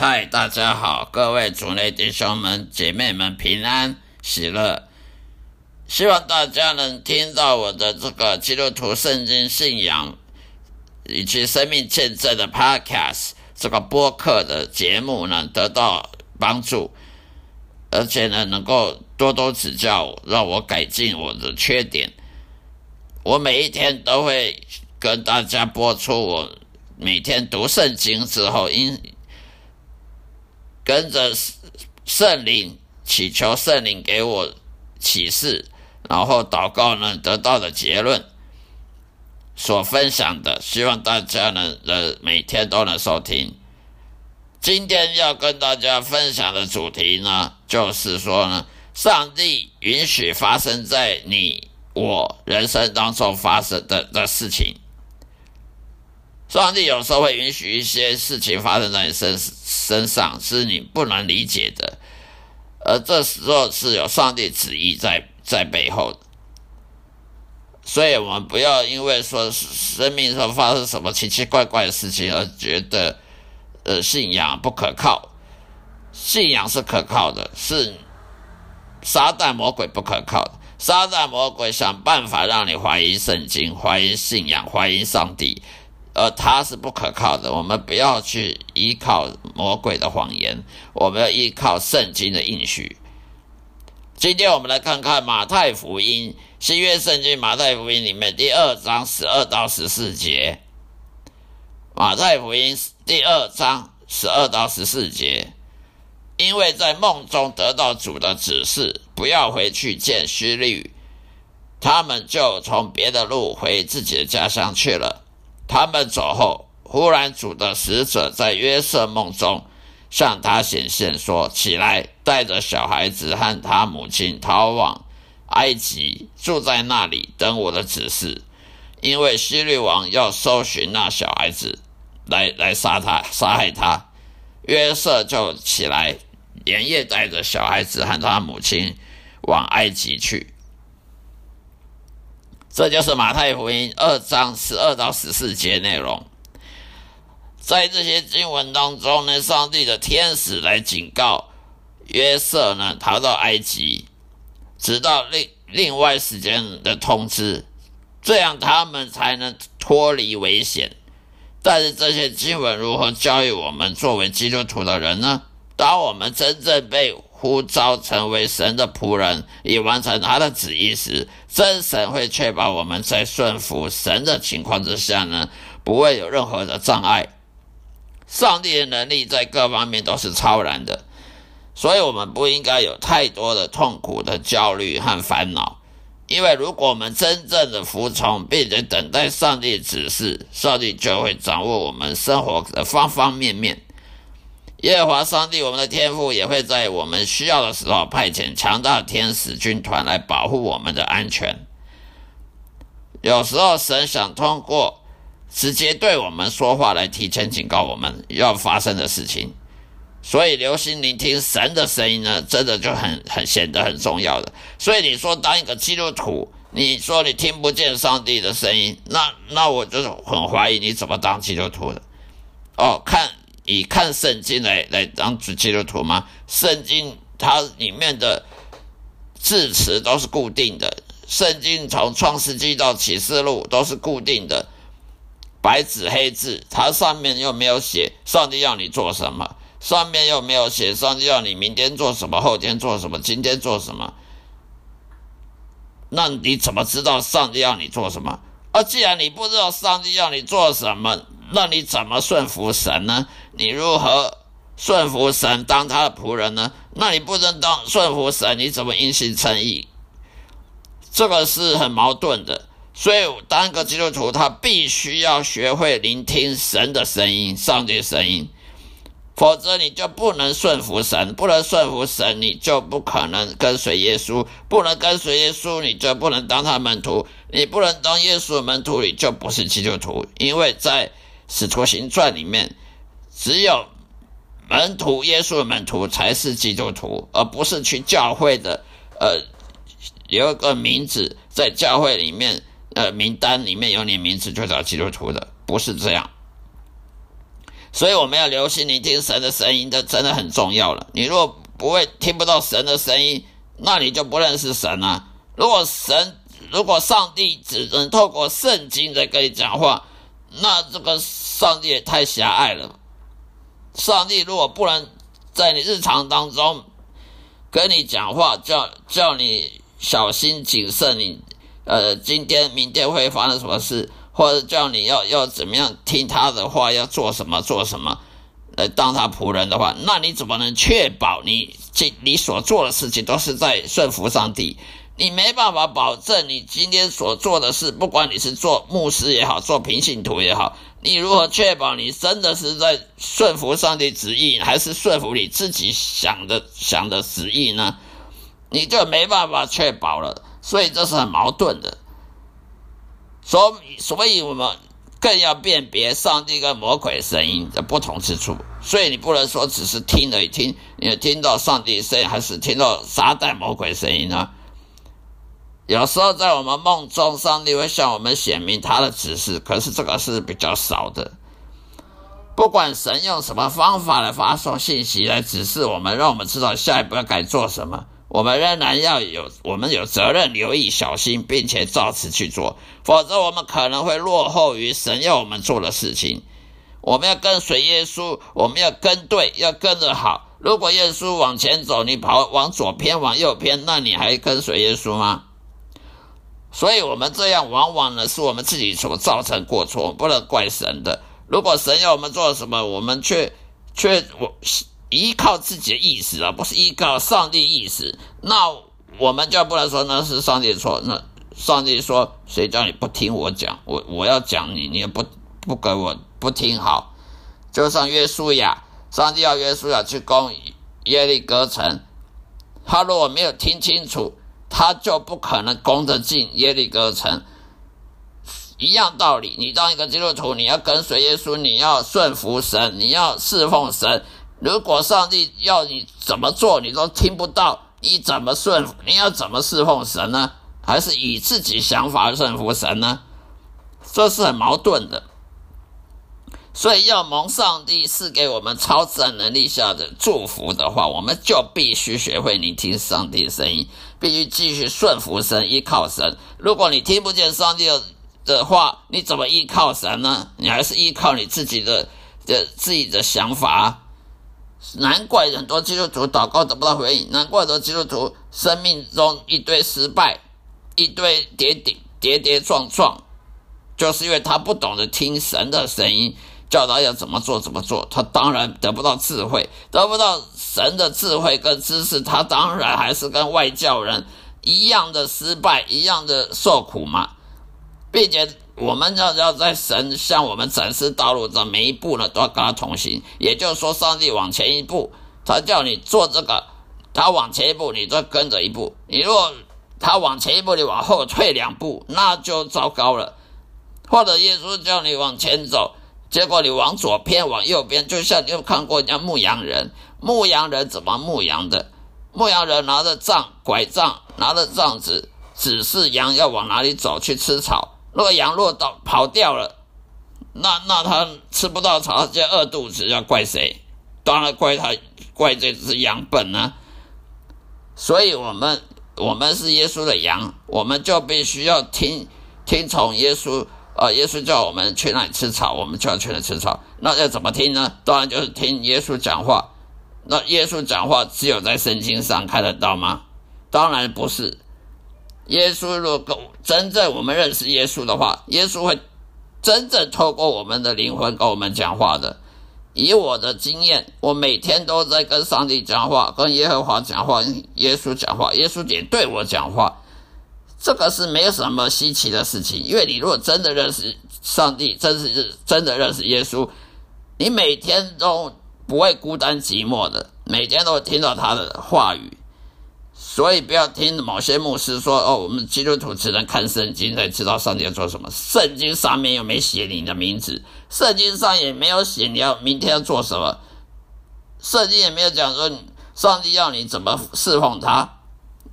嗨，大家好，各位主内弟兄们、姐妹们平安喜乐。希望大家能听到我的这个基督徒圣经信仰以及生命见证的 Podcast 这个播客的节目呢，得到帮助，而且呢，能够多多指教，让我改进我的缺点。我每一天都会跟大家播出我每天读圣经之后，因跟着圣灵祈求圣灵给我启示，然后祷告呢得到的结论，所分享的，希望大家呢呃每天都能收听。今天要跟大家分享的主题呢，就是说呢，上帝允许发生在你我人生当中发生的的事情。上帝有时候会允许一些事情发生在你身身上，是你不能理解的，而这时候是有上帝旨意在在背后的。所以，我们不要因为说生命上发生什么奇奇怪怪的事情而觉得，呃，信仰不可靠。信仰是可靠的，是撒旦魔鬼不可靠。撒旦魔鬼想办法让你怀疑圣经、怀疑信仰、怀疑上帝。而他是不可靠的，我们不要去依靠魔鬼的谎言，我们要依靠圣经的应许。今天我们来看看马太福音新约圣经马太福音里面第二章十二到十四节。马太福音第二章十二到十四节，因为在梦中得到主的指示，不要回去见虚律，他们就从别的路回自己的家乡去了。他们走后，忽然主的使者在约瑟梦中向他显现，说：“起来，带着小孩子和他母亲逃往埃及，住在那里，等我的指示。因为希律王要搜寻那小孩子，来来杀他，杀害他。”约瑟就起来，连夜带着小孩子和他母亲往埃及去。这就是马太福音二章十二到十四节内容。在这些经文当中呢，上帝的天使来警告约瑟呢，逃到埃及，直到另另外时间的通知，这样他们才能脱离危险。但是这些经文如何教育我们作为基督徒的人呢？当我们真正被呼召成为神的仆人，以完成他的旨意时，真神会确保我们在顺服神的情况之下呢，不会有任何的障碍。上帝的能力在各方面都是超然的，所以我们不应该有太多的痛苦的焦虑和烦恼。因为如果我们真正的服从，并且等待上帝指示，上帝就会掌握我们生活的方方面面。耶和华上帝，我们的天父也会在我们需要的时候派遣强大天使军团来保护我们的安全。有时候，神想通过直接对我们说话来提前警告我们要发生的事情，所以留心聆听神的声音呢，真的就很很显得很重要的。所以你说当一个基督徒，你说你听不见上帝的声音，那那我就很怀疑你怎么当基督徒的。哦，看。以看圣经来来当主基督徒吗？圣经它里面的字词都是固定的，圣经从创世纪到启示录都是固定的，白纸黑字，它上面又没有写上帝要你做什么，上面又没有写上帝要你明天做什么，后天做什么，今天做什么，那你怎么知道上帝要你做什么？而既然你不知道上帝要你做什么，那你怎么顺服神呢？你如何顺服神当他的仆人呢？那你不能当顺服神，你怎么因信称义？这个是很矛盾的。所以，当个基督徒，他必须要学会聆听神的声音、上帝声音，否则你就不能顺服神。不能顺服神，你就不可能跟随耶稣；不能跟随耶稣，你就不能当他门徒；你不能当耶稣的门徒，你就不是基督徒。因为在使徒行传里面，只有门徒耶稣的门徒才是基督徒，而不是去教会的。呃，有一个名字在教会里面，呃，名单里面有你名字就叫基督徒的，不是这样。所以我们要留心聆听神的声音，这真的很重要了。你如果不会听不到神的声音，那你就不认识神啊。如果神，如果上帝只能透过圣经在跟你讲话，那这个上帝也太狭隘了。上帝如果不能在你日常当中跟你讲话，叫叫你小心谨慎，你呃，今天明天会发生什么事？或者叫你要要怎么样听他的话，要做什么做什么，来，当他仆人的话，那你怎么能确保你这你所做的事情都是在顺服上帝？你没办法保证你今天所做的事，不管你是做牧师也好，做平信徒也好，你如何确保你真的是在顺服上帝旨意，还是顺服你自己想的想的旨意呢？你就没办法确保了，所以这是很矛盾的。所所以，我们更要辨别上帝跟魔鬼声音的不同之处。所以，你不能说只是听了一听，你听到上帝声音，还是听到撒旦魔鬼声音呢？有时候在我们梦中，上帝会向我们显明他的指示，可是这个是比较少的。不管神用什么方法来发送信息来指示我们，让我们知道下一步要该做什么。我们仍然要有，我们有责任留意、小心，并且照此去做，否则我们可能会落后于神要我们做的事情。我们要跟随耶稣，我们要跟对，要跟着好。如果耶稣往前走，你跑往左偏、往右偏，那你还跟随耶稣吗？所以，我们这样往往呢，是我们自己所造成过错，不能怪神的。如果神要我们做什么，我们却却我。依靠自己的意识而不是依靠上帝意识，那我们就不能说那是上帝错。那上帝说：“谁叫你不听我讲？我我要讲你，你也不不给我不听好。”就像约书亚，上帝要约书亚去攻耶利哥城，他如果没有听清楚，他就不可能攻得进耶利哥城。一样道理，你当一个基督徒，你要跟随耶稣，你要顺服神，你要侍奉神。如果上帝要你怎么做，你都听不到，你怎么顺服？你要怎么侍奉神呢？还是以自己想法顺服神呢？这是很矛盾的。所以，要蒙上帝赐给我们超自然能力下的祝福的话，我们就必须学会聆听上帝的声音，必须继续顺服神，依靠神。如果你听不见上帝的话，你怎么依靠神呢？你还是依靠你自己的的自己的想法。难怪很多基督徒祷告得不到回应，难怪很多基督徒生命中一堆失败，一堆跌跌跌跌撞撞，就是因为他不懂得听神的声音，教导要怎么做怎么做，他当然得不到智慧，得不到神的智慧跟知识，他当然还是跟外教人一样的失败，一样的受苦嘛，并且。我们要要在神向我们展示道路的每一步呢，都要跟他同行。也就是说，上帝往前一步，他叫你做这个；他往前一步，你就跟着一步。你若他往前一步，你往后退两步，那就糟糕了。或者耶稣叫你往前走，结果你往左偏，往右边，就像你有看过人家牧羊人，牧羊人怎么牧羊的？牧羊人拿着杖、拐杖，拿着杖子，指示羊要往哪里走去吃草。若羊落到跑掉了，那那他吃不到草，就饿肚子，要怪谁？当然怪他，怪这只羊笨呢。所以，我们我们是耶稣的羊，我们就必须要听听从耶稣。啊，耶稣叫我们去那里吃草，我们就要去那里吃草。那要怎么听呢？当然就是听耶稣讲话。那耶稣讲话只有在圣经上看得到吗？当然不是。耶稣如果真正我们认识耶稣的话，耶稣会真正透过我们的灵魂跟我们讲话的。以我的经验，我每天都在跟上帝讲话，跟耶和华讲话，耶稣讲话，耶稣也对我讲话。这个是没有什么稀奇的事情，因为你如果真的认识上帝，真是真的认识耶稣，你每天都不会孤单寂寞的，每天都听到他的话语。所以不要听某些牧师说哦，我们基督徒只能看圣经才知道上帝要做什么。圣经上面又没写你的名字，圣经上也没有写你要明天要做什么，圣经也没有讲说上帝要你怎么侍奉他，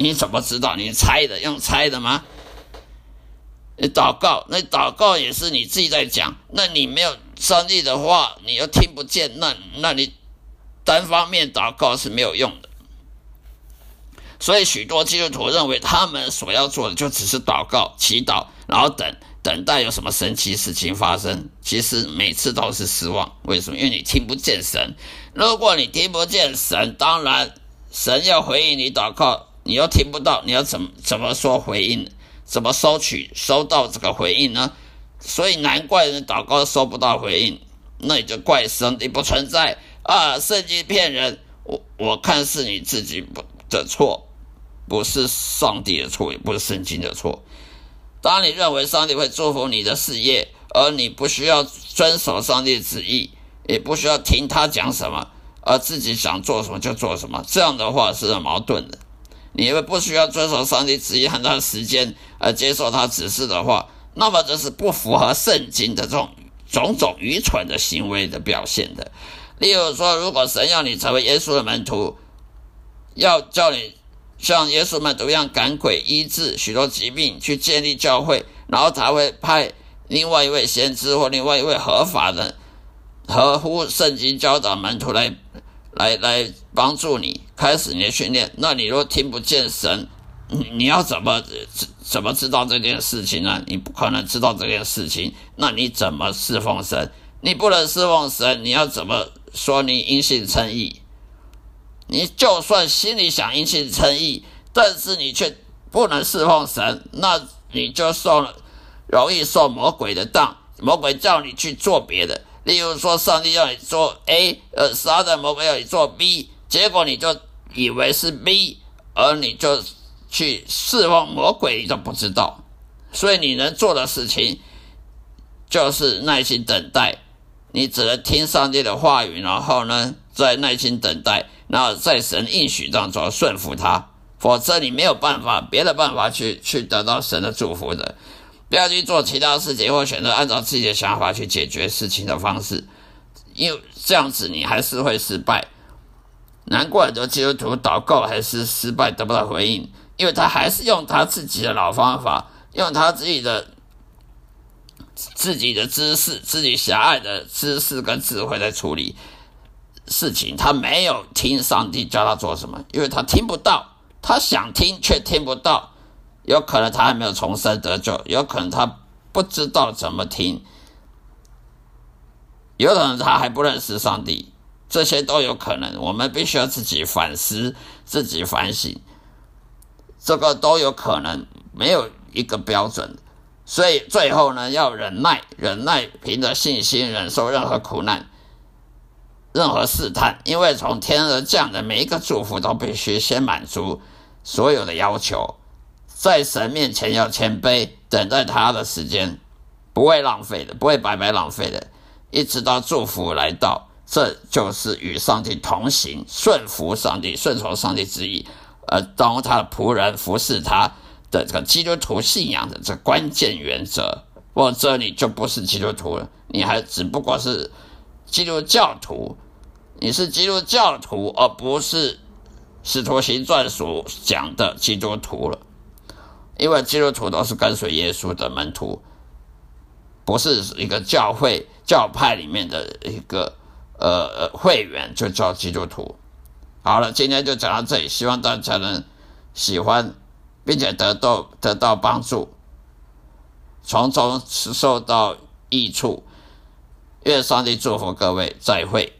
你怎么知道？你猜的，用猜的吗？祷告，那祷告也是你自己在讲，那你没有上帝的话你又听不见，那那你单方面祷告是没有用的。所以许多基督徒认为他们所要做的就只是祷告、祈祷，然后等等待有什么神奇事情发生。其实每次都是失望。为什么？因为你听不见神。如果你听不见神，当然神要回应你祷告，你又听不到，你要怎么怎么说回应？怎么收取收到这个回应呢？所以难怪人祷告收不到回应，那你就怪上帝不存在啊！圣经骗人，我我看是你自己不的错。不是上帝的错，也不是圣经的错。当你认为上帝会祝福你的事业，而你不需要遵守上帝旨意，也不需要听他讲什么，而自己想做什么就做什么，这样的话是很矛盾的。你因为不需要遵守上帝旨意很长时间而接受他指示的话，那么这是不符合圣经的这种种种愚蠢的行为的表现的。例如说，如果神要你成为耶稣的门徒，要叫你。像耶稣们都一样赶鬼、医治许多疾病，去建立教会，然后才会派另外一位先知或另外一位合法的、合乎圣经教导门徒来来来帮助你开始你的训练。那你若听不见神，你要怎么怎么知道这件事情呢？你不可能知道这件事情，那你怎么侍奉神？你不能侍奉神，你要怎么说你因信称义？你就算心里想殷勤诚意，但是你却不能侍奉神，那你就受了容易受魔鬼的当。魔鬼叫你去做别的，例如说上帝要你做 A，呃，杀的魔鬼要你做 B，结果你就以为是 B，而你就去侍奉魔鬼，你都不知道。所以你能做的事情就是耐心等待，你只能听上帝的话语，然后呢，再耐心等待。然后在神应许当中顺服他，否则你没有办法别的办法去去得到神的祝福的。不要去做其他事情，或选择按照自己的想法去解决事情的方式，因为这样子你还是会失败。难怪很多基督徒祷告还是失败，得不到回应，因为他还是用他自己的老方法，用他自己的自己的知识、自己狭隘的知识跟智慧在处理。事情他没有听上帝教他做什么，因为他听不到，他想听却听不到，有可能他还没有重生得救，有可能他不知道怎么听，有可能他还不认识上帝，这些都有可能。我们必须要自己反思，自己反省，这个都有可能，没有一个标准。所以最后呢，要忍耐，忍耐，凭着信心忍受任何苦难。任何试探，因为从天而降的每一个祝福都必须先满足所有的要求，在神面前要谦卑，等待他的时间不会浪费的，不会白白浪费的，一直到祝福来到，这就是与上帝同行，顺服上帝，顺从上帝旨意，而当他的仆人服侍他的这个基督徒信仰的这关键原则，否则你就不是基督徒了，你还只不过是。基督教徒，你是基督教徒，而不是《使徒行传》所讲的基督徒了。因为基督徒都是跟随耶稣的门徒，不是一个教会教派里面的一个呃会员就叫基督徒。好了，今天就讲到这里，希望大家能喜欢，并且得到得到帮助，从中受到益处。愿上帝祝福各位，再会。